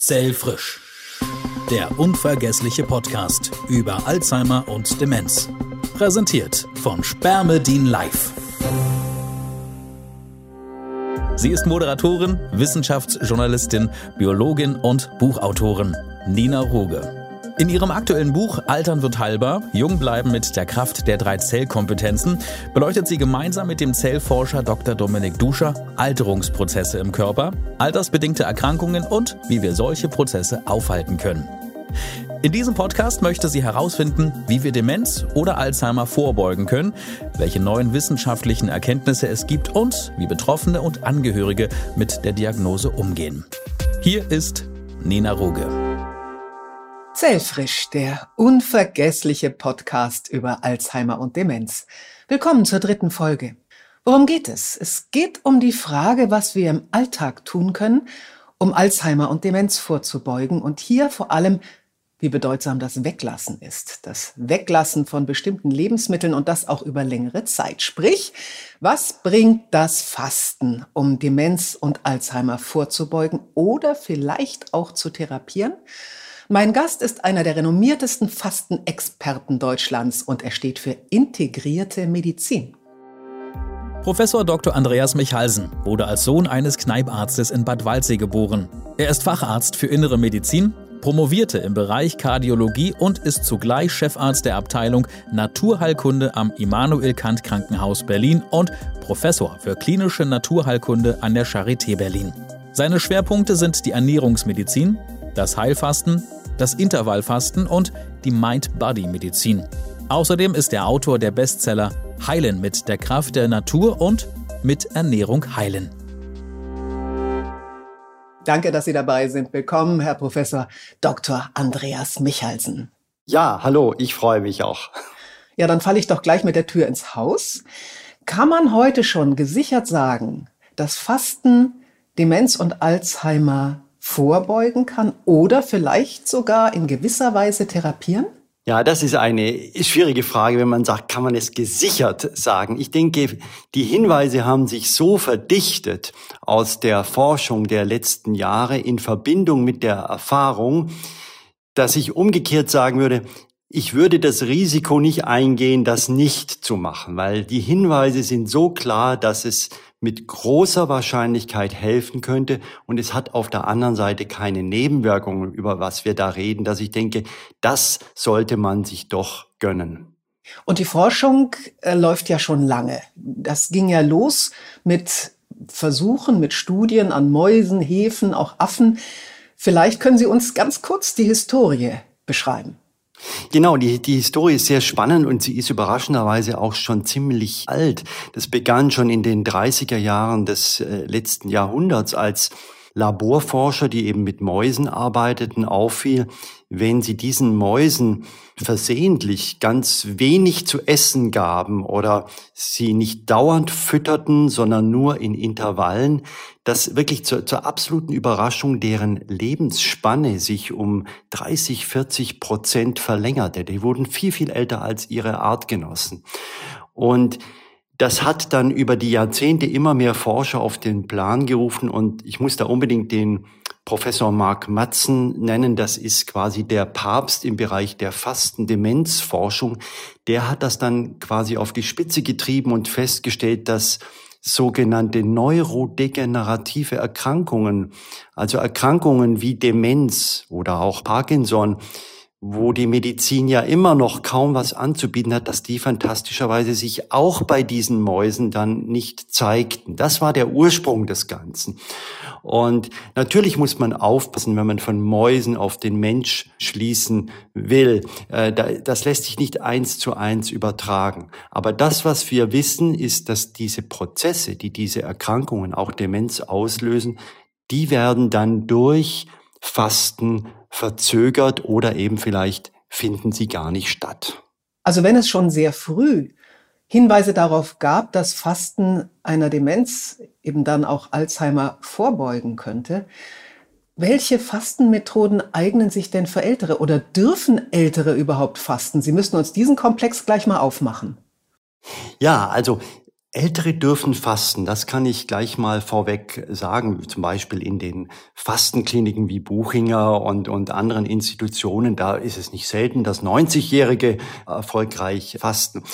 Zellfrisch. Der unvergessliche Podcast über Alzheimer und Demenz. Präsentiert von Spermedin Live. Sie ist Moderatorin, Wissenschaftsjournalistin, Biologin und Buchautorin Nina Ruge. In ihrem aktuellen Buch Altern wird heilbar, Jung bleiben mit der Kraft der drei Zellkompetenzen beleuchtet sie gemeinsam mit dem Zellforscher Dr. Dominik Duscher Alterungsprozesse im Körper, altersbedingte Erkrankungen und wie wir solche Prozesse aufhalten können. In diesem Podcast möchte sie herausfinden, wie wir Demenz oder Alzheimer vorbeugen können, welche neuen wissenschaftlichen Erkenntnisse es gibt und wie Betroffene und Angehörige mit der Diagnose umgehen. Hier ist Nina Ruge. Zellfrisch, der unvergessliche Podcast über Alzheimer und Demenz. Willkommen zur dritten Folge. Worum geht es? Es geht um die Frage, was wir im Alltag tun können, um Alzheimer und Demenz vorzubeugen und hier vor allem, wie bedeutsam das Weglassen ist. Das Weglassen von bestimmten Lebensmitteln und das auch über längere Zeit. Sprich, was bringt das Fasten, um Demenz und Alzheimer vorzubeugen oder vielleicht auch zu therapieren? Mein Gast ist einer der renommiertesten Fastenexperten Deutschlands und er steht für integrierte Medizin. Professor Dr. Andreas Michalsen wurde als Sohn eines Kneiparztes in Bad Waldsee geboren. Er ist Facharzt für Innere Medizin, promovierte im Bereich Kardiologie und ist zugleich Chefarzt der Abteilung Naturheilkunde am Immanuel Kant Krankenhaus Berlin und Professor für klinische Naturheilkunde an der Charité Berlin. Seine Schwerpunkte sind die Ernährungsmedizin, das Heilfasten, das Intervallfasten und die Mind-Body-Medizin. Außerdem ist er Autor der Bestseller Heilen mit der Kraft der Natur und mit Ernährung heilen. Danke, dass Sie dabei sind. Willkommen, Herr Professor Dr. Andreas Michalsen. Ja, hallo, ich freue mich auch. Ja, dann falle ich doch gleich mit der Tür ins Haus. Kann man heute schon gesichert sagen, dass Fasten Demenz und Alzheimer vorbeugen kann oder vielleicht sogar in gewisser Weise therapieren? Ja, das ist eine schwierige Frage, wenn man sagt, kann man es gesichert sagen? Ich denke, die Hinweise haben sich so verdichtet aus der Forschung der letzten Jahre in Verbindung mit der Erfahrung, dass ich umgekehrt sagen würde, ich würde das Risiko nicht eingehen, das nicht zu machen, weil die Hinweise sind so klar, dass es mit großer Wahrscheinlichkeit helfen könnte und es hat auf der anderen Seite keine Nebenwirkungen, über was wir da reden, dass ich denke, das sollte man sich doch gönnen. Und die Forschung äh, läuft ja schon lange. Das ging ja los mit Versuchen, mit Studien an Mäusen, Hefen, auch Affen. Vielleicht können Sie uns ganz kurz die Historie beschreiben. Genau, die, die Historie ist sehr spannend und sie ist überraschenderweise auch schon ziemlich alt. Das begann schon in den 30er Jahren des äh, letzten Jahrhunderts, als Laborforscher, die eben mit Mäusen arbeiteten, auffiel, wenn sie diesen Mäusen versehentlich ganz wenig zu essen gaben oder sie nicht dauernd fütterten, sondern nur in Intervallen, dass wirklich zur, zur absoluten Überraschung deren Lebensspanne sich um 30, 40 Prozent verlängerte. Die wurden viel, viel älter als ihre Artgenossen. Und das hat dann über die Jahrzehnte immer mehr Forscher auf den Plan gerufen und ich muss da unbedingt den Professor Mark Matzen nennen. Das ist quasi der Papst im Bereich der Fastendemenzforschung. Der hat das dann quasi auf die Spitze getrieben und festgestellt, dass sogenannte neurodegenerative Erkrankungen, also Erkrankungen wie Demenz oder auch Parkinson, wo die Medizin ja immer noch kaum was anzubieten hat, dass die fantastischerweise sich auch bei diesen Mäusen dann nicht zeigten. Das war der Ursprung des Ganzen. Und natürlich muss man aufpassen, wenn man von Mäusen auf den Mensch schließen will. Äh, das lässt sich nicht eins zu eins übertragen. Aber das, was wir wissen, ist, dass diese Prozesse, die diese Erkrankungen, auch Demenz auslösen, die werden dann durch Fasten verzögert oder eben vielleicht finden sie gar nicht statt. Also wenn es schon sehr früh Hinweise darauf gab, dass Fasten einer Demenz, eben dann auch Alzheimer, vorbeugen könnte, welche Fastenmethoden eignen sich denn für Ältere oder dürfen Ältere überhaupt fasten? Sie müssen uns diesen Komplex gleich mal aufmachen. Ja, also Ältere dürfen fasten, das kann ich gleich mal vorweg sagen, zum Beispiel in den Fastenkliniken wie Buchinger und, und anderen Institutionen, da ist es nicht selten, dass 90-Jährige erfolgreich fasten.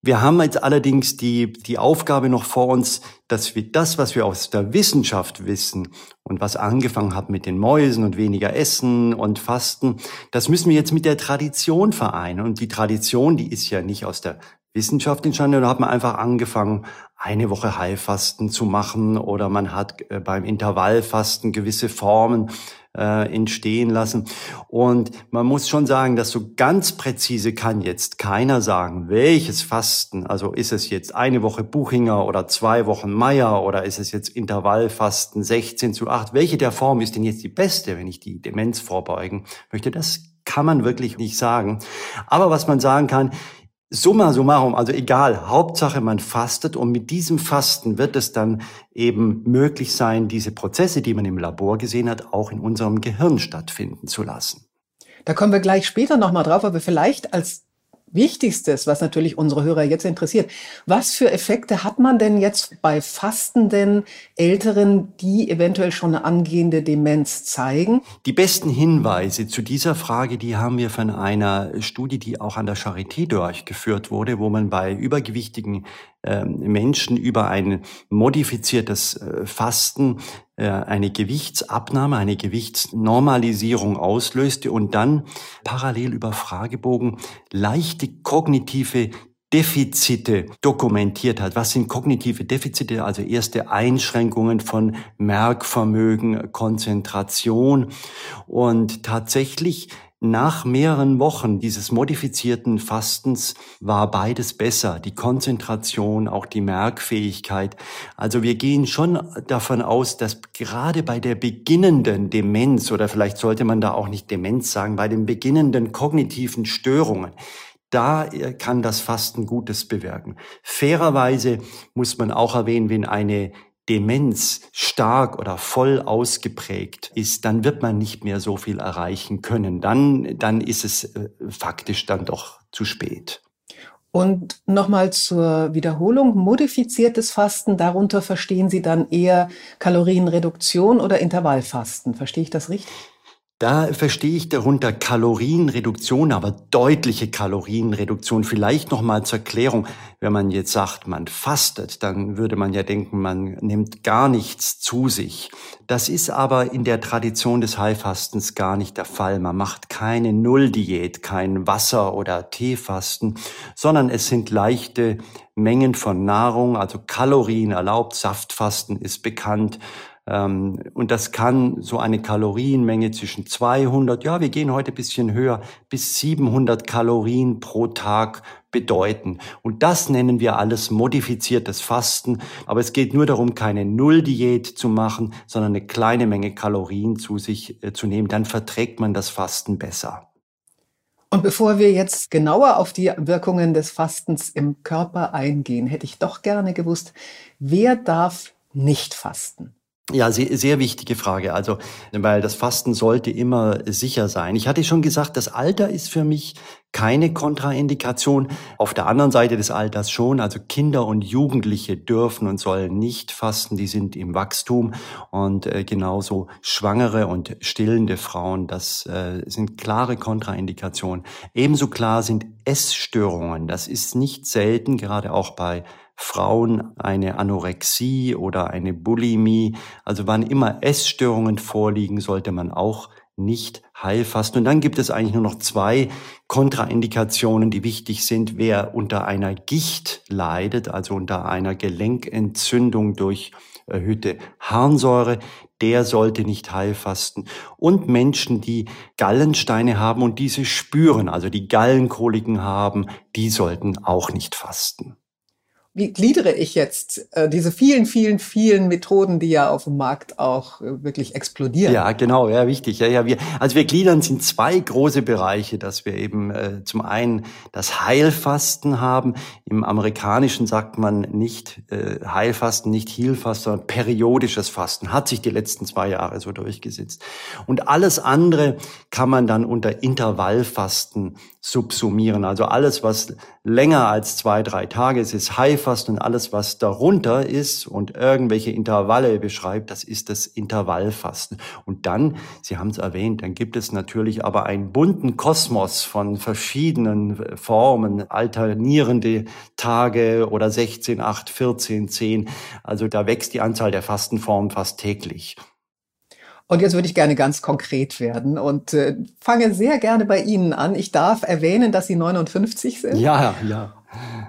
Wir haben jetzt allerdings die, die Aufgabe noch vor uns, dass wir das, was wir aus der Wissenschaft wissen und was angefangen hat mit den Mäusen und weniger Essen und Fasten, das müssen wir jetzt mit der Tradition vereinen. Und die Tradition, die ist ja nicht aus der Wissenschaft entstanden. Da hat man einfach angefangen, eine Woche Heilfasten zu machen oder man hat äh, beim Intervallfasten gewisse Formen äh, entstehen lassen. Und man muss schon sagen, dass so ganz präzise kann jetzt keiner sagen, welches Fasten, also ist es jetzt eine Woche Buchinger oder zwei Wochen Meier oder ist es jetzt Intervallfasten 16 zu 8, welche der Formen ist denn jetzt die beste, wenn ich die Demenz vorbeugen möchte, das kann man wirklich nicht sagen. Aber was man sagen kann, Summa summarum, also egal, Hauptsache man fastet und mit diesem Fasten wird es dann eben möglich sein, diese Prozesse, die man im Labor gesehen hat, auch in unserem Gehirn stattfinden zu lassen. Da kommen wir gleich später nochmal drauf, aber vielleicht als Wichtigstes, was natürlich unsere Hörer jetzt interessiert. Was für Effekte hat man denn jetzt bei fastenden Älteren, die eventuell schon eine angehende Demenz zeigen? Die besten Hinweise zu dieser Frage, die haben wir von einer Studie, die auch an der Charité durchgeführt wurde, wo man bei übergewichtigen Menschen über ein modifiziertes äh, Fasten äh, eine Gewichtsabnahme, eine Gewichtsnormalisierung auslöste und dann parallel über Fragebogen leichte kognitive Defizite dokumentiert hat. Was sind kognitive Defizite? Also erste Einschränkungen von Merkvermögen, Konzentration. Und tatsächlich nach mehreren Wochen dieses modifizierten Fastens war beides besser, die Konzentration, auch die Merkfähigkeit. Also wir gehen schon davon aus, dass gerade bei der beginnenden Demenz, oder vielleicht sollte man da auch nicht Demenz sagen, bei den beginnenden kognitiven Störungen, da kann das Fasten Gutes bewirken. Fairerweise muss man auch erwähnen, wenn eine Demenz stark oder voll ausgeprägt ist, dann wird man nicht mehr so viel erreichen können. Dann, dann ist es äh, faktisch dann doch zu spät. Und nochmal zur Wiederholung, modifiziertes Fasten, darunter verstehen Sie dann eher Kalorienreduktion oder Intervallfasten. Verstehe ich das richtig? Da verstehe ich darunter Kalorienreduktion, aber deutliche Kalorienreduktion. Vielleicht noch mal zur Erklärung. Wenn man jetzt sagt, man fastet, dann würde man ja denken, man nimmt gar nichts zu sich. Das ist aber in der Tradition des Heilfastens gar nicht der Fall. Man macht keine Nulldiät, kein Wasser- oder Teefasten, sondern es sind leichte Mengen von Nahrung, also Kalorien erlaubt. Saftfasten ist bekannt. Ähm, und das kann so eine Kalorienmenge zwischen 200, ja, wir gehen heute ein bisschen höher, bis 700 Kalorien pro Tag bedeuten. Und das nennen wir alles modifiziertes Fasten. Aber es geht nur darum, keine Nulldiät zu machen, sondern eine kleine Menge Kalorien zu sich äh, zu nehmen. Dann verträgt man das Fasten besser. Und bevor wir jetzt genauer auf die Wirkungen des Fastens im Körper eingehen, hätte ich doch gerne gewusst, wer darf nicht fasten? Ja, sehr, sehr wichtige Frage. Also, weil das Fasten sollte immer sicher sein. Ich hatte schon gesagt, das Alter ist für mich keine Kontraindikation. Auf der anderen Seite des Alters schon. Also Kinder und Jugendliche dürfen und sollen nicht fasten. Die sind im Wachstum und äh, genauso Schwangere und stillende Frauen. Das äh, sind klare Kontraindikationen. Ebenso klar sind Essstörungen. Das ist nicht selten, gerade auch bei Frauen eine Anorexie oder eine Bulimie. Also wann immer Essstörungen vorliegen, sollte man auch nicht heilfasten. Und dann gibt es eigentlich nur noch zwei Kontraindikationen, die wichtig sind. Wer unter einer Gicht leidet, also unter einer Gelenkentzündung durch erhöhte Harnsäure, der sollte nicht heilfasten. Und Menschen, die Gallensteine haben und diese spüren, also die Gallenkoliken haben, die sollten auch nicht fasten wie gliedere ich jetzt äh, diese vielen, vielen, vielen Methoden, die ja auf dem Markt auch äh, wirklich explodieren? Ja, genau, ja, wichtig. Ja, ja, wir, also wir gliedern sind zwei große Bereiche, dass wir eben äh, zum einen das Heilfasten haben. Im Amerikanischen sagt man nicht äh, Heilfasten, nicht Healfast, sondern periodisches Fasten. Hat sich die letzten zwei Jahre so durchgesetzt. Und alles andere kann man dann unter Intervallfasten subsumieren. Also alles, was länger als zwei, drei Tage ist, ist Heilfasten Heilfasten und alles, was darunter ist und irgendwelche Intervalle beschreibt, das ist das Intervallfasten. Und dann, Sie haben es erwähnt, dann gibt es natürlich aber einen bunten Kosmos von verschiedenen Formen, alternierende Tage oder 16, 8, 14, 10. Also da wächst die Anzahl der Fastenformen fast täglich. Und jetzt würde ich gerne ganz konkret werden und äh, fange sehr gerne bei Ihnen an. Ich darf erwähnen, dass Sie 59 sind. Ja, ja.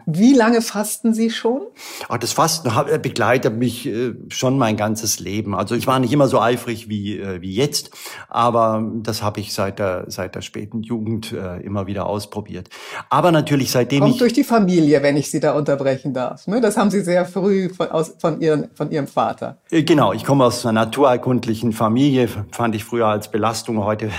Wie lange fasten Sie schon? Ach, das Fasten begleitet mich äh, schon mein ganzes Leben. Also ich war nicht immer so eifrig wie, äh, wie jetzt, aber das habe ich seit der, seit der späten Jugend äh, immer wieder ausprobiert. Aber natürlich seitdem Kommt ich... durch die Familie, wenn ich Sie da unterbrechen darf. Ne? Das haben Sie sehr früh von, aus, von, Ihren, von Ihrem Vater. Genau, ich komme aus einer naturerkundlichen Familie, fand ich früher als Belastung, heute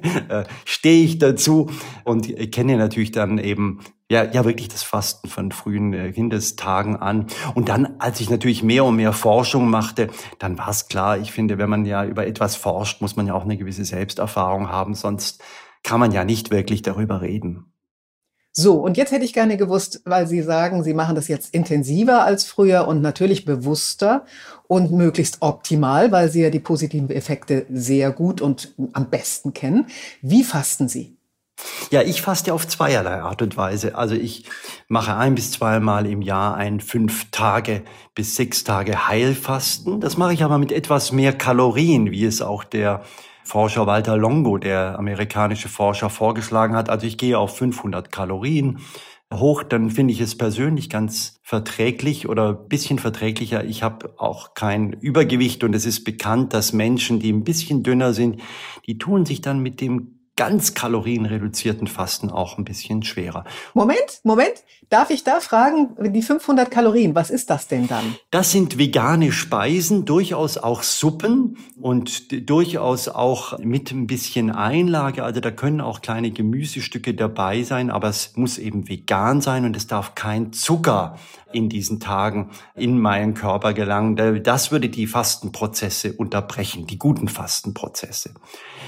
stehe ich dazu und kenne natürlich dann eben ja, ja wirklich das Fasten von frühen äh, Kindestagen an. Und dann, als ich natürlich mehr und mehr Forschung machte, dann war es klar, ich finde, wenn man ja über etwas forscht, muss man ja auch eine gewisse Selbsterfahrung haben, sonst kann man ja nicht wirklich darüber reden. So, und jetzt hätte ich gerne gewusst, weil Sie sagen, Sie machen das jetzt intensiver als früher und natürlich bewusster und möglichst optimal, weil Sie ja die positiven Effekte sehr gut und am besten kennen. Wie fasten Sie? Ja, ich faste auf zweierlei Art und Weise. Also ich mache ein bis zweimal im Jahr ein fünf Tage bis sechs Tage Heilfasten. Das mache ich aber mit etwas mehr Kalorien, wie es auch der Forscher Walter Longo, der amerikanische Forscher, vorgeschlagen hat. Also ich gehe auf 500 Kalorien hoch, dann finde ich es persönlich ganz verträglich oder bisschen verträglicher. Ich habe auch kein Übergewicht und es ist bekannt, dass Menschen, die ein bisschen dünner sind, die tun sich dann mit dem ganz kalorienreduzierten Fasten auch ein bisschen schwerer. Moment, Moment. Darf ich da fragen, die 500 Kalorien, was ist das denn dann? Das sind vegane Speisen, durchaus auch Suppen und durchaus auch mit ein bisschen Einlage. Also da können auch kleine Gemüsestücke dabei sein, aber es muss eben vegan sein und es darf kein Zucker in diesen Tagen in meinen Körper gelangen. Das würde die Fastenprozesse unterbrechen, die guten Fastenprozesse.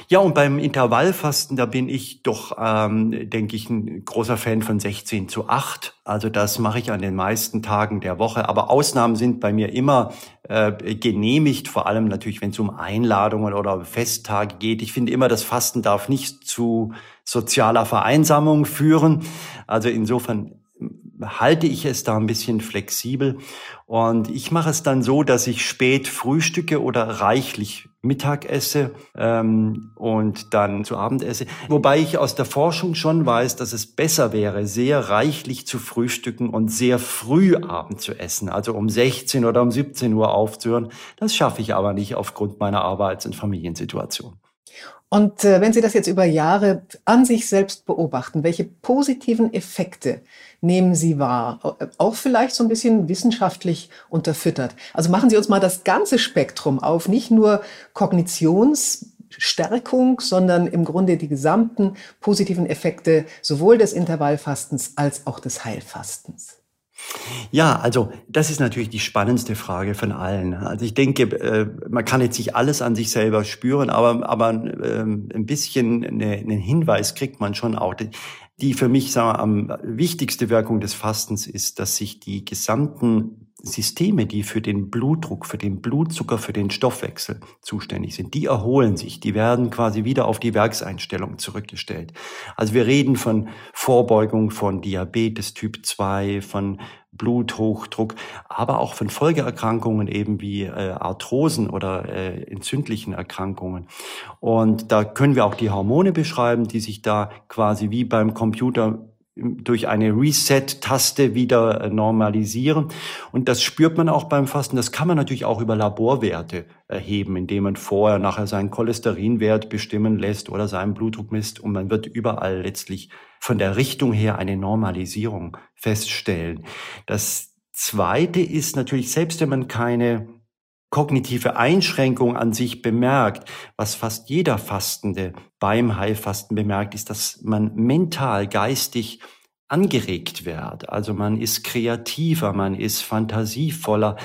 Ja, und beim Intervallfasten, da bin ich doch, ähm, denke ich, ein großer Fan von 16 zu 8. Also das mache ich an den meisten Tagen der Woche. Aber Ausnahmen sind bei mir immer äh, genehmigt, vor allem natürlich, wenn es um Einladungen oder Festtage geht. Ich finde immer, das Fasten darf nicht zu sozialer Vereinsamung führen. Also insofern halte ich es da ein bisschen flexibel. Und ich mache es dann so, dass ich spät frühstücke oder reichlich Mittag esse ähm, und dann zu Abend esse. Wobei ich aus der Forschung schon weiß, dass es besser wäre, sehr reichlich zu frühstücken und sehr früh Abend zu essen, also um 16 oder um 17 Uhr aufzuhören. Das schaffe ich aber nicht aufgrund meiner Arbeits- und Familiensituation. Und äh, wenn Sie das jetzt über Jahre an sich selbst beobachten, welche positiven Effekte nehmen Sie wahr? Auch vielleicht so ein bisschen wissenschaftlich unterfüttert. Also machen Sie uns mal das ganze Spektrum auf, nicht nur Kognitionsstärkung, sondern im Grunde die gesamten positiven Effekte sowohl des Intervallfastens als auch des Heilfastens. Ja, also das ist natürlich die spannendste Frage von allen. Also ich denke, äh, man kann jetzt nicht alles an sich selber spüren, aber, aber ähm, ein bisschen einen Hinweis kriegt man schon auch. Die für mich sagen wir, am wichtigste Wirkung des Fastens ist, dass sich die gesamten Systeme, die für den Blutdruck, für den Blutzucker, für den Stoffwechsel zuständig sind, die erholen sich, die werden quasi wieder auf die Werkseinstellung zurückgestellt. Also wir reden von Vorbeugung von Diabetes Typ 2, von Bluthochdruck, aber auch von Folgeerkrankungen eben wie äh, Arthrosen oder äh, entzündlichen Erkrankungen. Und da können wir auch die Hormone beschreiben, die sich da quasi wie beim Computer durch eine Reset-Taste wieder äh, normalisieren. Und das spürt man auch beim Fasten. Das kann man natürlich auch über Laborwerte erheben, indem man vorher nachher seinen Cholesterinwert bestimmen lässt oder seinen Blutdruck misst. Und man wird überall letztlich von der Richtung her eine Normalisierung feststellen. Das Zweite ist natürlich, selbst wenn man keine kognitive Einschränkung an sich bemerkt, was fast jeder Fastende beim Heilfasten bemerkt, ist, dass man mental, geistig angeregt wird. Also man ist kreativer, man ist fantasievoller,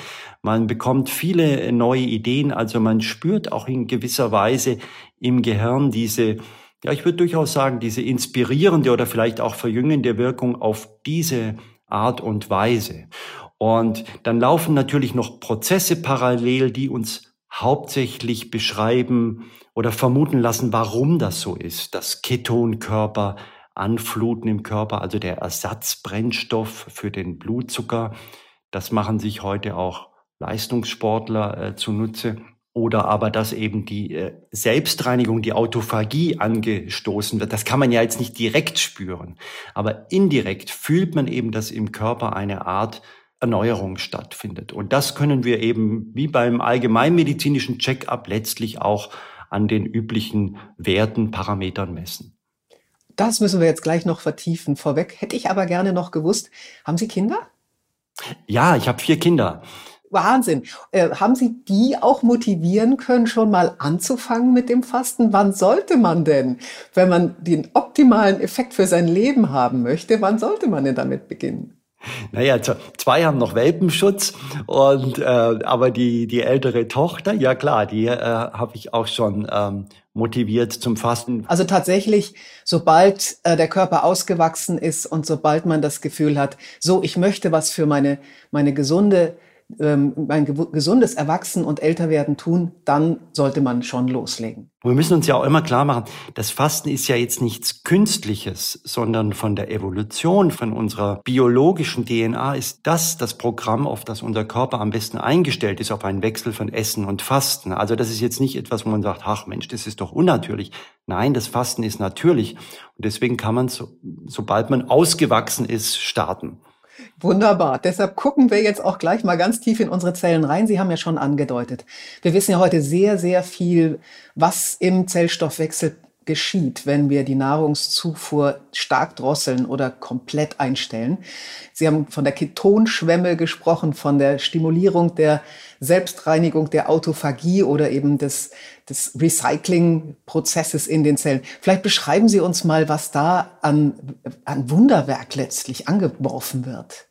man bekommt viele neue Ideen, also man spürt auch in gewisser Weise im Gehirn diese, ja, ich würde durchaus sagen, diese inspirierende oder vielleicht auch verjüngende Wirkung auf diese Art und Weise. Und dann laufen natürlich noch Prozesse parallel, die uns hauptsächlich beschreiben oder vermuten lassen, warum das so ist, dass Ketonkörper anfluten im Körper, also der Ersatzbrennstoff für den Blutzucker. Das machen sich heute auch Leistungssportler äh, zunutze. Oder aber, dass eben die äh, Selbstreinigung, die Autophagie angestoßen wird. Das kann man ja jetzt nicht direkt spüren. Aber indirekt fühlt man eben, dass im Körper eine Art Erneuerung stattfindet. Und das können wir eben wie beim allgemeinmedizinischen Check-up letztlich auch an den üblichen Werten, Parametern messen. Das müssen wir jetzt gleich noch vertiefen. Vorweg hätte ich aber gerne noch gewusst, haben Sie Kinder? Ja, ich habe vier Kinder. Wahnsinn. Äh, haben Sie die auch motivieren können, schon mal anzufangen mit dem Fasten? Wann sollte man denn, wenn man den optimalen Effekt für sein Leben haben möchte, wann sollte man denn damit beginnen? Naja, zwei haben noch Welpenschutz und äh, aber die die ältere Tochter, ja klar, die äh, habe ich auch schon ähm, motiviert zum Fasten. Also tatsächlich, sobald äh, der Körper ausgewachsen ist und sobald man das Gefühl hat, so ich möchte was für meine meine gesunde ein gesundes Erwachsen- und Älterwerden tun, dann sollte man schon loslegen. Wir müssen uns ja auch immer klar machen, das Fasten ist ja jetzt nichts Künstliches, sondern von der Evolution, von unserer biologischen DNA ist das das Programm, auf das unser Körper am besten eingestellt ist, auf einen Wechsel von Essen und Fasten. Also das ist jetzt nicht etwas, wo man sagt, ach Mensch, das ist doch unnatürlich. Nein, das Fasten ist natürlich. Und deswegen kann man, so, sobald man ausgewachsen ist, starten. Wunderbar. Deshalb gucken wir jetzt auch gleich mal ganz tief in unsere Zellen rein. Sie haben ja schon angedeutet. Wir wissen ja heute sehr, sehr viel, was im Zellstoffwechsel geschieht, wenn wir die Nahrungszufuhr stark drosseln oder komplett einstellen. Sie haben von der Ketonschwemme gesprochen, von der Stimulierung der Selbstreinigung der Autophagie oder eben des, des Recycling-Prozesses in den Zellen. Vielleicht beschreiben Sie uns mal, was da an, an Wunderwerk letztlich angeworfen wird.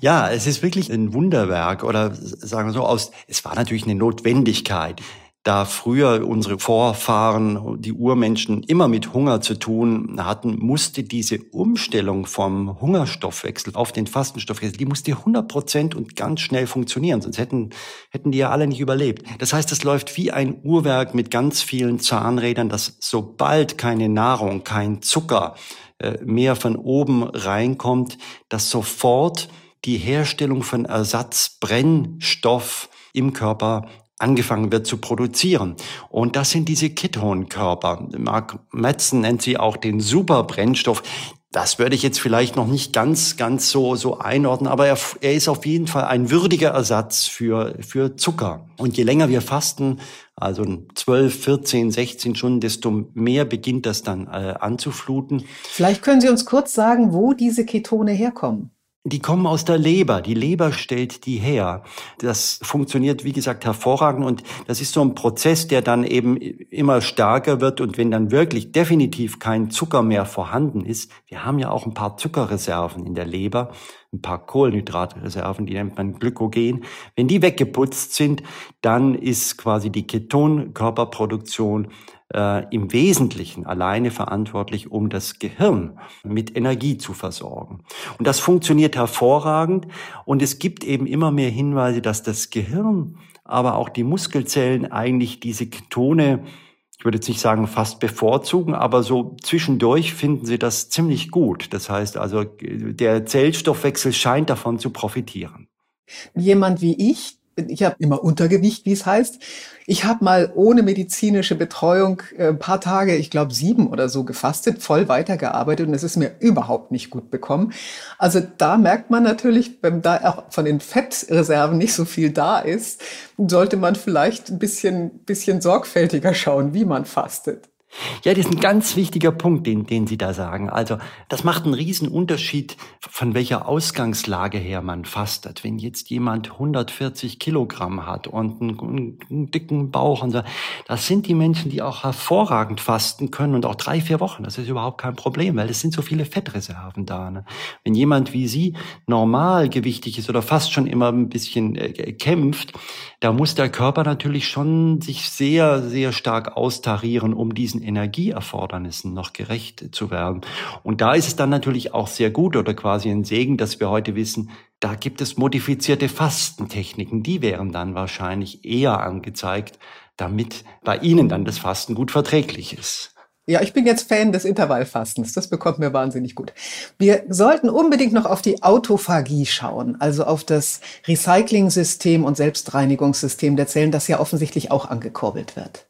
Ja, es ist wirklich ein Wunderwerk oder sagen wir so aus, es war natürlich eine Notwendigkeit da früher unsere Vorfahren, die Urmenschen immer mit Hunger zu tun hatten, musste diese Umstellung vom Hungerstoffwechsel auf den Fastenstoffwechsel, die musste 100 Prozent und ganz schnell funktionieren, sonst hätten, hätten die ja alle nicht überlebt. Das heißt, es läuft wie ein Uhrwerk mit ganz vielen Zahnrädern, dass sobald keine Nahrung, kein Zucker äh, mehr von oben reinkommt, dass sofort die Herstellung von Ersatzbrennstoff im Körper angefangen wird zu produzieren. Und das sind diese Ketonkörper. Mark Metzen nennt sie auch den Superbrennstoff. Das würde ich jetzt vielleicht noch nicht ganz, ganz so, so einordnen, aber er, er ist auf jeden Fall ein würdiger Ersatz für, für Zucker. Und je länger wir fasten, also 12, 14, 16 Stunden, desto mehr beginnt das dann äh, anzufluten. Vielleicht können Sie uns kurz sagen, wo diese Ketone herkommen. Die kommen aus der Leber. Die Leber stellt die her. Das funktioniert, wie gesagt, hervorragend. Und das ist so ein Prozess, der dann eben immer stärker wird. Und wenn dann wirklich definitiv kein Zucker mehr vorhanden ist, wir haben ja auch ein paar Zuckerreserven in der Leber, ein paar Kohlenhydratreserven, die nennt man Glykogen. Wenn die weggeputzt sind, dann ist quasi die Ketonkörperproduktion äh, im Wesentlichen alleine verantwortlich, um das Gehirn mit Energie zu versorgen. Und das funktioniert hervorragend. Und es gibt eben immer mehr Hinweise, dass das Gehirn, aber auch die Muskelzellen eigentlich diese Ketone ich würde jetzt nicht sagen fast bevorzugen, aber so zwischendurch finden sie das ziemlich gut. Das heißt also, der Zellstoffwechsel scheint davon zu profitieren. Jemand wie ich, ich habe immer Untergewicht, wie es heißt. Ich habe mal ohne medizinische Betreuung äh, ein paar Tage, ich glaube sieben oder so, gefastet, voll weitergearbeitet und es ist mir überhaupt nicht gut bekommen. Also da merkt man natürlich, wenn da auch von den Fettreserven nicht so viel da ist, sollte man vielleicht ein bisschen, bisschen sorgfältiger schauen, wie man fastet. Ja, das ist ein ganz wichtiger Punkt, den, den Sie da sagen. Also das macht einen riesen Unterschied, von welcher Ausgangslage her man fastet. Wenn jetzt jemand 140 Kilogramm hat und einen, einen, dicken Bauch und so, das sind die Menschen, die auch hervorragend fasten können und auch drei, vier Wochen. Das ist überhaupt kein Problem, weil es sind so viele Fettreserven da. Ne? Wenn jemand wie Sie normalgewichtig ist oder fast schon immer ein bisschen äh, kämpft, da muss der Körper natürlich schon sich sehr, sehr stark austarieren, um diesen diesen Energieerfordernissen noch gerecht zu werden. Und da ist es dann natürlich auch sehr gut oder quasi ein Segen, dass wir heute wissen, da gibt es modifizierte Fastentechniken, die wären dann wahrscheinlich eher angezeigt, damit bei Ihnen dann das Fasten gut verträglich ist. Ja, ich bin jetzt Fan des Intervallfastens. Das bekommt mir wahnsinnig gut. Wir sollten unbedingt noch auf die Autophagie schauen, also auf das Recycling-System und Selbstreinigungssystem der Zellen, das ja offensichtlich auch angekurbelt wird.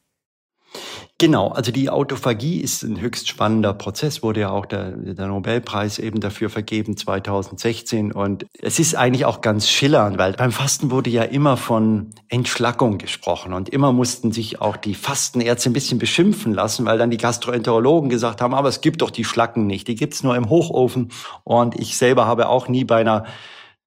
Genau, also die Autophagie ist ein höchst spannender Prozess, wurde ja auch der, der Nobelpreis eben dafür vergeben 2016 und es ist eigentlich auch ganz schillernd, weil beim Fasten wurde ja immer von Entschlackung gesprochen. Und immer mussten sich auch die Fastenärzte ein bisschen beschimpfen lassen, weil dann die Gastroenterologen gesagt haben, aber es gibt doch die Schlacken nicht, die gibt's nur im Hochofen. Und ich selber habe auch nie bei einer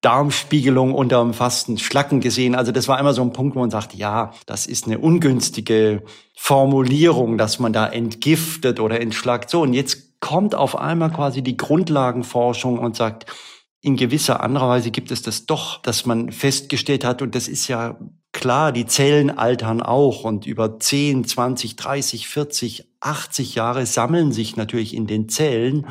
Darmspiegelung unterm Fasten Schlacken gesehen. Also das war immer so ein Punkt, wo man sagt, ja, das ist eine ungünstige Formulierung, dass man da entgiftet oder entschlackt. So, und jetzt kommt auf einmal quasi die Grundlagenforschung und sagt, in gewisser anderer Weise gibt es das doch, dass man festgestellt hat, und das ist ja klar, die Zellen altern auch und über 10, 20, 30, 40, 80 Jahre sammeln sich natürlich in den Zellen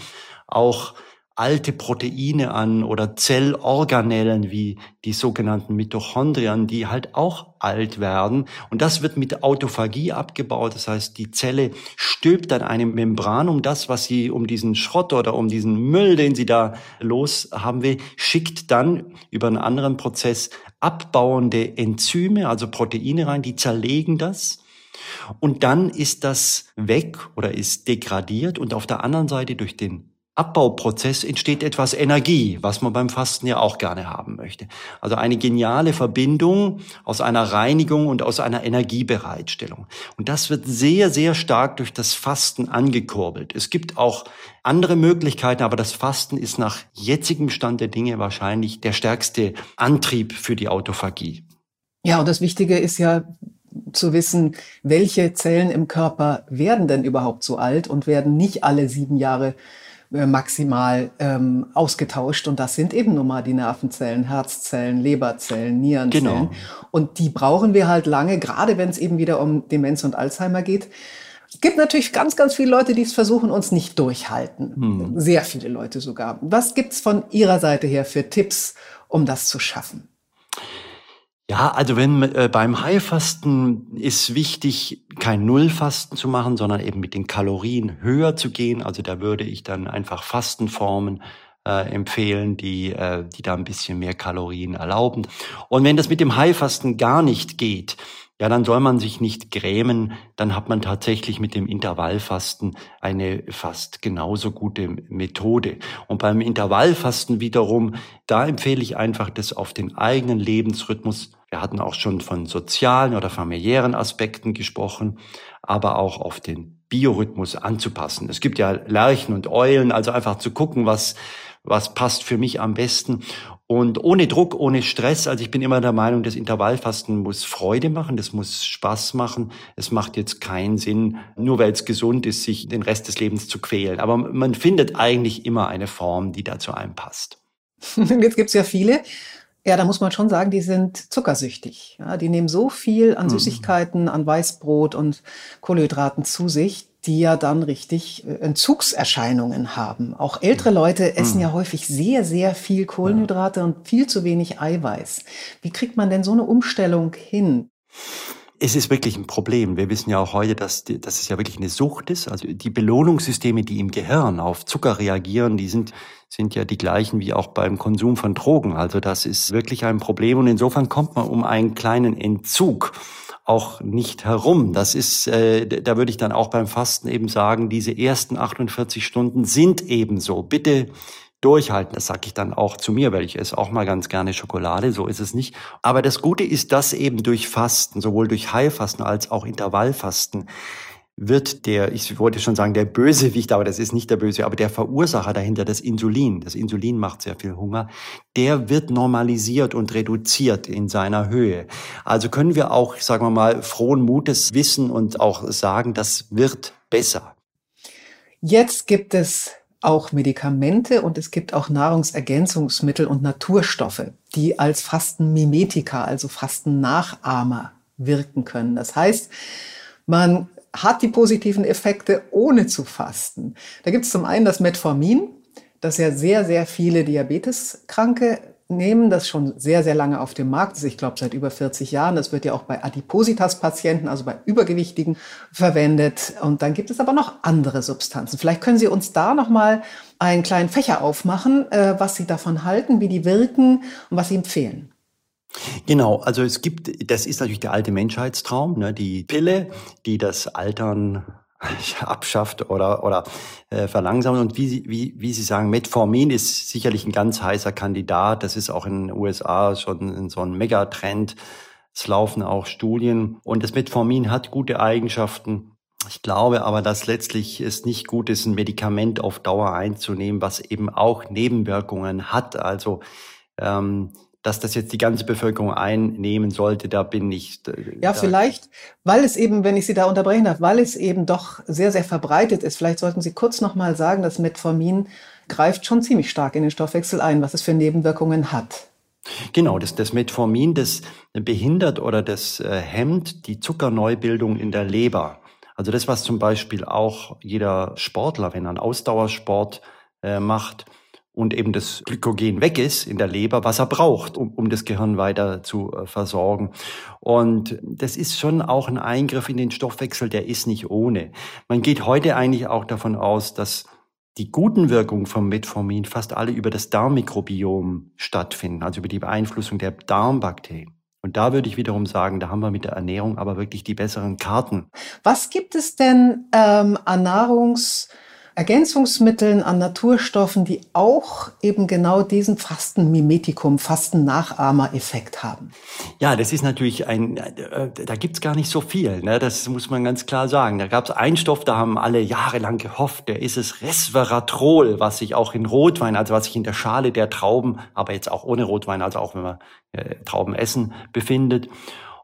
auch alte Proteine an oder Zellorganellen wie die sogenannten Mitochondrien, die halt auch alt werden. Und das wird mit Autophagie abgebaut. Das heißt, die Zelle stülpt dann eine Membran um das, was sie um diesen Schrott oder um diesen Müll, den sie da los haben will, schickt dann über einen anderen Prozess abbauende Enzyme, also Proteine rein, die zerlegen das. Und dann ist das weg oder ist degradiert und auf der anderen Seite durch den Abbauprozess entsteht etwas Energie, was man beim Fasten ja auch gerne haben möchte. Also eine geniale Verbindung aus einer Reinigung und aus einer Energiebereitstellung. Und das wird sehr, sehr stark durch das Fasten angekurbelt. Es gibt auch andere Möglichkeiten, aber das Fasten ist nach jetzigem Stand der Dinge wahrscheinlich der stärkste Antrieb für die Autophagie. Ja, und das Wichtige ist ja, zu wissen, welche Zellen im Körper werden denn überhaupt so alt und werden nicht alle sieben Jahre maximal ähm, ausgetauscht. Und das sind eben nun mal die Nervenzellen, Herzzellen, Leberzellen, Nierenzellen. Genau. Und die brauchen wir halt lange, gerade wenn es eben wieder um Demenz und Alzheimer geht. Es gibt natürlich ganz, ganz viele Leute, die es versuchen, uns nicht durchhalten. Hm. Sehr viele Leute sogar. Was gibt's von Ihrer Seite her für Tipps, um das zu schaffen? Ja, also wenn äh, beim Heilfasten ist wichtig, kein Nullfasten zu machen, sondern eben mit den Kalorien höher zu gehen. Also da würde ich dann einfach Fastenformen äh, empfehlen, die, äh, die da ein bisschen mehr Kalorien erlauben. Und wenn das mit dem Heilfasten gar nicht geht, ja, dann soll man sich nicht grämen, dann hat man tatsächlich mit dem Intervallfasten eine fast genauso gute Methode. Und beim Intervallfasten wiederum, da empfehle ich einfach, das auf den eigenen Lebensrhythmus, wir hatten auch schon von sozialen oder familiären Aspekten gesprochen, aber auch auf den Biorhythmus anzupassen. Es gibt ja Lerchen und Eulen, also einfach zu gucken, was, was passt für mich am besten. Und ohne Druck, ohne Stress. Also ich bin immer der Meinung, das Intervallfasten muss Freude machen, das muss Spaß machen. Es macht jetzt keinen Sinn, nur weil es gesund ist, sich den Rest des Lebens zu quälen. Aber man findet eigentlich immer eine Form, die dazu einem passt. Jetzt gibt's ja viele, ja, da muss man schon sagen, die sind zuckersüchtig. Ja, die nehmen so viel an mhm. Süßigkeiten, an Weißbrot und Kohlenhydraten zu sich, die ja dann richtig äh, Entzugserscheinungen haben. Auch ältere Leute essen mhm. ja häufig sehr, sehr viel Kohlenhydrate und viel zu wenig Eiweiß. Wie kriegt man denn so eine Umstellung hin? Es ist wirklich ein Problem. Wir wissen ja auch heute, dass, dass es ja wirklich eine Sucht ist. Also die Belohnungssysteme, die im Gehirn auf Zucker reagieren, die sind, sind ja die gleichen wie auch beim Konsum von Drogen. Also das ist wirklich ein Problem und insofern kommt man um einen kleinen Entzug auch nicht herum. Das ist, äh, da würde ich dann auch beim Fasten eben sagen, diese ersten 48 Stunden sind ebenso. Bitte durchhalten. Das sage ich dann auch zu mir, weil ich esse auch mal ganz gerne Schokolade, so ist es nicht. Aber das Gute ist, dass eben durch Fasten, sowohl durch Heilfasten als auch Intervallfasten, wird der, ich wollte schon sagen, der Bösewicht, aber das ist nicht der Böse, aber der Verursacher dahinter, das Insulin, das Insulin macht sehr viel Hunger, der wird normalisiert und reduziert in seiner Höhe. Also können wir auch, sagen wir mal, frohen Mutes wissen und auch sagen, das wird besser. Jetzt gibt es auch Medikamente und es gibt auch Nahrungsergänzungsmittel und Naturstoffe, die als Fastenmimetika, also Fastennachahmer wirken können. Das heißt, man hat die positiven Effekte, ohne zu fasten. Da gibt es zum einen das Metformin, das ja sehr, sehr viele Diabeteskranke nehmen, das schon sehr, sehr lange auf dem Markt ist. Ich glaube, seit über 40 Jahren. Das wird ja auch bei Adipositas-Patienten, also bei Übergewichtigen, verwendet. Und dann gibt es aber noch andere Substanzen. Vielleicht können Sie uns da noch mal einen kleinen Fächer aufmachen, äh, was Sie davon halten, wie die wirken und was Sie empfehlen. Genau, also es gibt, das ist natürlich der alte Menschheitstraum, ne, die Pille, die das Altern abschafft oder, oder äh, verlangsamt. Und wie Sie, wie, wie Sie sagen, Metformin ist sicherlich ein ganz heißer Kandidat. Das ist auch in den USA schon so ein Megatrend. Es laufen auch Studien. Und das Metformin hat gute Eigenschaften. Ich glaube aber, dass letztlich es nicht gut ist, ein Medikament auf Dauer einzunehmen, was eben auch Nebenwirkungen hat. Also ähm, dass das jetzt die ganze Bevölkerung einnehmen sollte, da bin ich. Ja, vielleicht, weil es eben, wenn ich Sie da unterbrechen darf, weil es eben doch sehr, sehr verbreitet ist. Vielleicht sollten Sie kurz nochmal sagen, dass Metformin greift schon ziemlich stark in den Stoffwechsel ein, was es für Nebenwirkungen hat. Genau, das, das Metformin, das behindert oder das äh, hemmt die Zuckerneubildung in der Leber. Also das, was zum Beispiel auch jeder Sportler, wenn er einen Ausdauersport äh, macht, und eben das Glykogen weg ist in der Leber, was er braucht, um, um das Gehirn weiter zu äh, versorgen. Und das ist schon auch ein Eingriff in den Stoffwechsel, der ist nicht ohne. Man geht heute eigentlich auch davon aus, dass die guten Wirkungen vom Metformin fast alle über das Darmmikrobiom stattfinden, also über die Beeinflussung der Darmbakterien. Und da würde ich wiederum sagen, da haben wir mit der Ernährung aber wirklich die besseren Karten. Was gibt es denn ähm, an Nahrungs- Ergänzungsmitteln, an Naturstoffen, die auch eben genau diesen Fastenmimetikum, Fastennachahmer-Effekt haben? Ja, das ist natürlich ein, äh, da gibt's gar nicht so viel, ne? das muss man ganz klar sagen. Da gab's einen Stoff, da haben alle jahrelang gehofft, der ist es Resveratrol, was sich auch in Rotwein, also was sich in der Schale der Trauben, aber jetzt auch ohne Rotwein, also auch wenn wir äh, Trauben essen, befindet.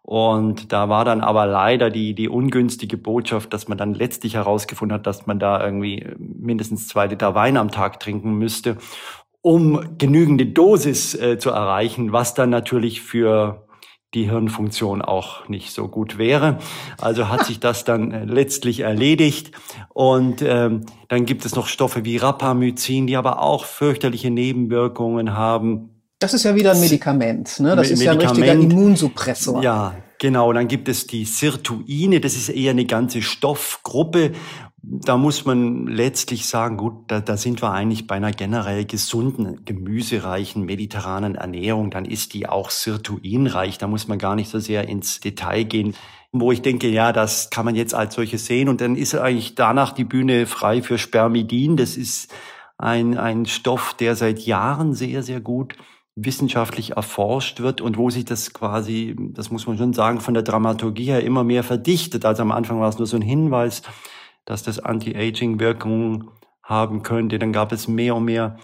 Und da war dann aber leider die, die ungünstige Botschaft, dass man dann letztlich herausgefunden hat, dass man da irgendwie mindestens zwei Liter Wein am Tag trinken müsste, um genügende Dosis äh, zu erreichen, was dann natürlich für die Hirnfunktion auch nicht so gut wäre. Also hat sich das dann äh, letztlich erledigt. Und ähm, dann gibt es noch Stoffe wie Rapamycin, die aber auch fürchterliche Nebenwirkungen haben das ist ja wieder ein Medikament, ne? Das ist ja ein richtiger Immunsuppressor. Ja, genau. Dann gibt es die Sirtuine, das ist eher eine ganze Stoffgruppe. Da muss man letztlich sagen, gut, da, da sind wir eigentlich bei einer generell gesunden, gemüsereichen, mediterranen Ernährung. Dann ist die auch sirtuinreich. Da muss man gar nicht so sehr ins Detail gehen wo ich denke, ja, das kann man jetzt als solches sehen. Und dann ist eigentlich danach die Bühne frei für Spermidin. Das ist ein, ein Stoff, der seit Jahren sehr, sehr gut wissenschaftlich erforscht wird und wo sich das quasi, das muss man schon sagen, von der Dramaturgie her immer mehr verdichtet. Also am Anfang war es nur so ein Hinweis, dass das Anti-Aging-Wirkungen haben könnte. Dann gab es mehr und mehr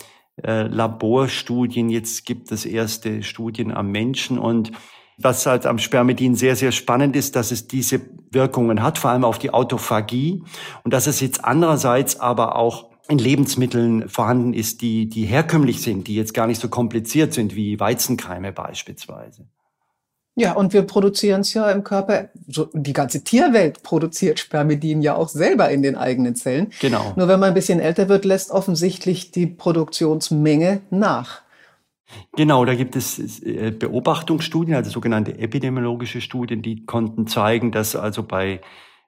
äh, Laborstudien. Jetzt gibt es erste Studien am Menschen und was halt am Spermidin sehr, sehr spannend ist, dass es diese Wirkungen hat, vor allem auf die Autophagie und dass es jetzt andererseits aber auch in Lebensmitteln vorhanden ist, die, die herkömmlich sind, die jetzt gar nicht so kompliziert sind wie Weizenkeime beispielsweise. Ja, und wir produzieren es ja im Körper, die ganze Tierwelt produziert Spermidin ja auch selber in den eigenen Zellen. Genau. Nur wenn man ein bisschen älter wird, lässt offensichtlich die Produktionsmenge nach. Genau, da gibt es äh, Beobachtungsstudien, also sogenannte epidemiologische Studien, die konnten zeigen, dass also bei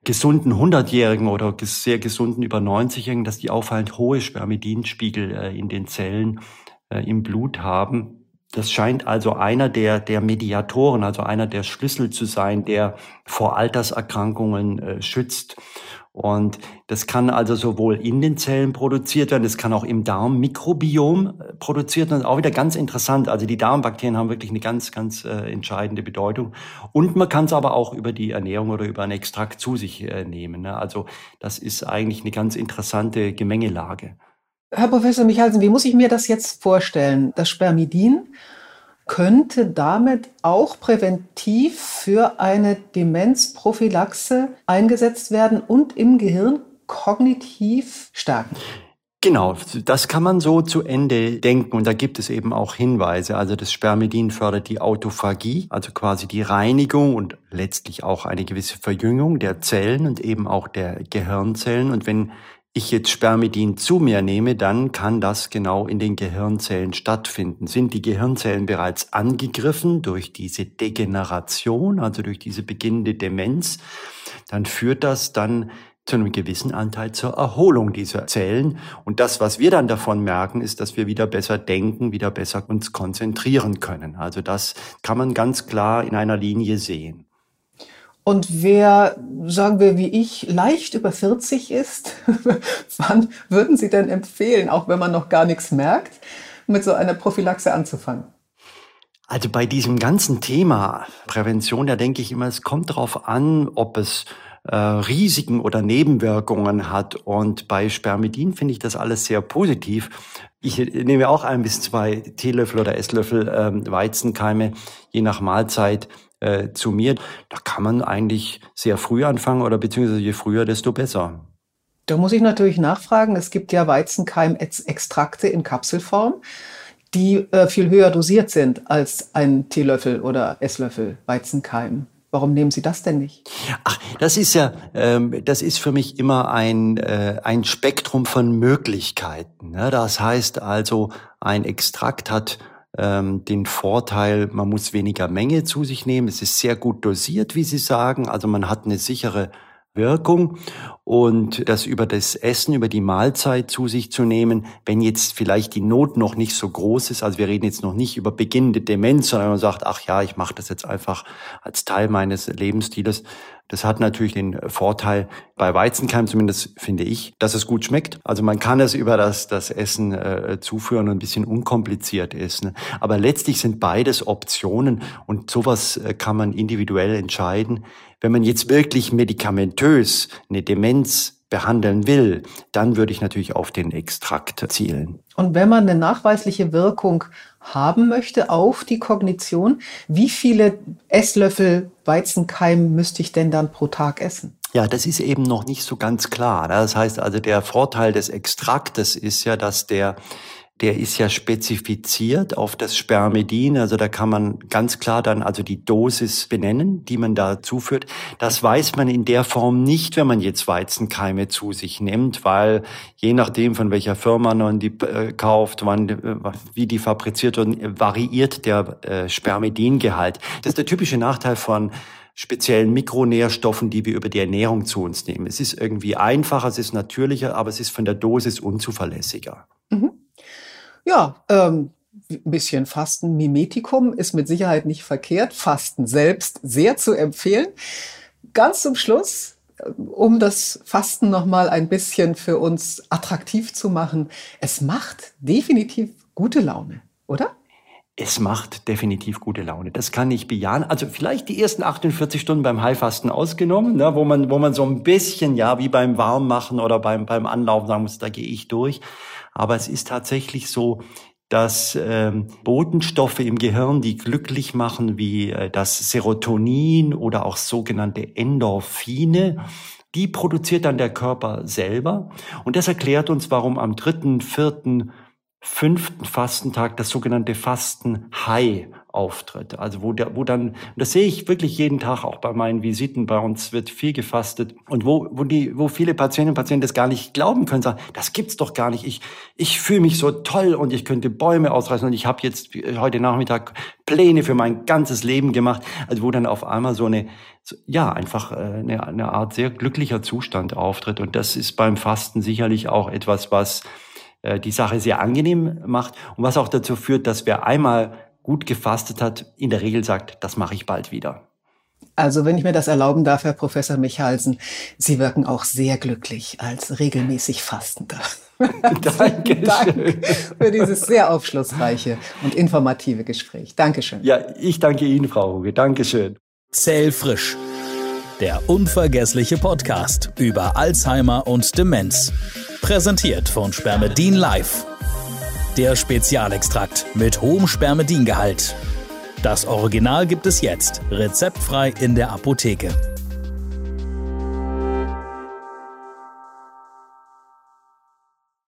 gesunden 100-Jährigen oder sehr gesunden über 90-Jährigen, dass die auffallend hohe Spermidinspiegel äh, in den Zellen äh, im Blut haben. Das scheint also einer der, der Mediatoren, also einer der Schlüssel zu sein, der vor Alterserkrankungen äh, schützt. Und das kann also sowohl in den Zellen produziert werden, das kann auch im Darmmikrobiom äh, produziert werden. Auch wieder ganz interessant. Also die Darmbakterien haben wirklich eine ganz, ganz äh, entscheidende Bedeutung. Und man kann es aber auch über die Ernährung oder über einen Extrakt zu sich äh, nehmen. Ne? Also das ist eigentlich eine ganz interessante Gemengelage. Herr Professor Michalsen, wie muss ich mir das jetzt vorstellen? Das Spermidin könnte damit auch präventiv für eine Demenzprophylaxe eingesetzt werden und im Gehirn kognitiv stärken. Genau, das kann man so zu Ende denken und da gibt es eben auch Hinweise. Also das Spermidin fördert die Autophagie, also quasi die Reinigung und letztlich auch eine gewisse Verjüngung der Zellen und eben auch der Gehirnzellen. Und wenn ich jetzt Spermidin zu mir nehme, dann kann das genau in den Gehirnzellen stattfinden. Sind die Gehirnzellen bereits angegriffen durch diese Degeneration, also durch diese beginnende Demenz, dann führt das dann zu einem gewissen Anteil zur Erholung dieser Zellen. Und das, was wir dann davon merken, ist, dass wir wieder besser denken, wieder besser uns konzentrieren können. Also das kann man ganz klar in einer Linie sehen. Und wer, sagen wir wie ich, leicht über 40 ist, wann würden Sie denn empfehlen, auch wenn man noch gar nichts merkt, mit so einer Prophylaxe anzufangen? Also bei diesem ganzen Thema Prävention, da denke ich immer, es kommt darauf an, ob es äh, Risiken oder Nebenwirkungen hat. Und bei Spermidin finde ich das alles sehr positiv. Ich nehme auch ein bis zwei Teelöffel oder Esslöffel ähm, Weizenkeime, je nach Mahlzeit äh, zu mir. Da kann man eigentlich sehr früh anfangen oder beziehungsweise je früher, desto besser. Da muss ich natürlich nachfragen. Es gibt ja Weizenkeimextrakte in Kapselform, die äh, viel höher dosiert sind als ein Teelöffel oder Esslöffel Weizenkeim. Warum nehmen Sie das denn nicht? Ach, das ist ja, ähm, das ist für mich immer ein, äh, ein Spektrum von Möglichkeiten. Ne? Das heißt also, ein Extrakt hat ähm, den Vorteil, man muss weniger Menge zu sich nehmen. Es ist sehr gut dosiert, wie Sie sagen. Also man hat eine sichere Wirkung und das über das Essen, über die Mahlzeit zu sich zu nehmen, wenn jetzt vielleicht die Not noch nicht so groß ist, also wir reden jetzt noch nicht über beginnende Demenz, sondern man sagt, ach ja, ich mache das jetzt einfach als Teil meines Lebensstils, das hat natürlich den Vorteil bei Weizenkeim, zumindest finde ich, dass es gut schmeckt. Also man kann es über das, das Essen äh, zuführen und ein bisschen unkompliziert ist. Ne? Aber letztlich sind beides Optionen und sowas äh, kann man individuell entscheiden. Wenn man jetzt wirklich medikamentös eine Demenz behandeln will, dann würde ich natürlich auf den Extrakt zielen. Und wenn man eine nachweisliche Wirkung haben möchte auf die Kognition, wie viele Esslöffel Weizenkeim müsste ich denn dann pro Tag essen? Ja, das ist eben noch nicht so ganz klar. Das heißt also, der Vorteil des Extraktes ist ja, dass der der ist ja spezifiziert auf das Spermidin. Also da kann man ganz klar dann also die Dosis benennen, die man da zuführt. Das weiß man in der Form nicht, wenn man jetzt Weizenkeime zu sich nimmt, weil je nachdem, von welcher Firma man die äh, kauft, wann, äh, wie die fabriziert werden, variiert der äh, Spermidingehalt. Das ist der typische Nachteil von speziellen Mikronährstoffen, die wir über die Ernährung zu uns nehmen. Es ist irgendwie einfacher, es ist natürlicher, aber es ist von der Dosis unzuverlässiger. Ja, ähm, ein bisschen Fasten, Mimetikum ist mit Sicherheit nicht verkehrt. Fasten selbst sehr zu empfehlen. Ganz zum Schluss, äh, um das Fasten noch mal ein bisschen für uns attraktiv zu machen. Es macht definitiv gute Laune, oder? Es macht definitiv gute Laune. Das kann ich bejahen. Also vielleicht die ersten 48 Stunden beim Heilfasten ausgenommen, ne, wo man, wo man so ein bisschen, ja, wie beim Warmmachen oder beim, beim Anlaufen sagen muss, da gehe ich durch. Aber es ist tatsächlich so, dass ähm, Botenstoffe im Gehirn, die glücklich machen, wie äh, das Serotonin oder auch sogenannte Endorphine, die produziert dann der Körper selber. Und das erklärt uns, warum am dritten, vierten, fünften Fastentag das sogenannte Fasten High auftritt. Also wo, der, wo dann, das sehe ich wirklich jeden Tag auch bei meinen Visiten, bei uns wird viel gefastet und wo, wo, die, wo viele Patientinnen und Patienten das gar nicht glauben können, sagen, das gibt's doch gar nicht. Ich, ich fühle mich so toll und ich könnte Bäume ausreißen und ich habe jetzt heute Nachmittag Pläne für mein ganzes Leben gemacht. Also wo dann auf einmal so eine, ja, einfach äh, eine, eine Art sehr glücklicher Zustand auftritt. Und das ist beim Fasten sicherlich auch etwas, was äh, die Sache sehr angenehm macht und was auch dazu führt, dass wer einmal gut gefastet hat, in der Regel sagt, das mache ich bald wieder. Also wenn ich mir das erlauben darf, Herr Professor Michalsen, Sie wirken auch sehr glücklich als regelmäßig Fastender. Danke Dank für dieses sehr aufschlussreiche und informative Gespräch. Dankeschön. Ja, ich danke Ihnen, Frau Ruge. Dankeschön. Zellfrisch. Der unvergessliche Podcast über Alzheimer und Demenz. Präsentiert von Spermedin Live der Spezialextrakt mit hohem Spermidingehalt. Das Original gibt es jetzt, rezeptfrei in der Apotheke.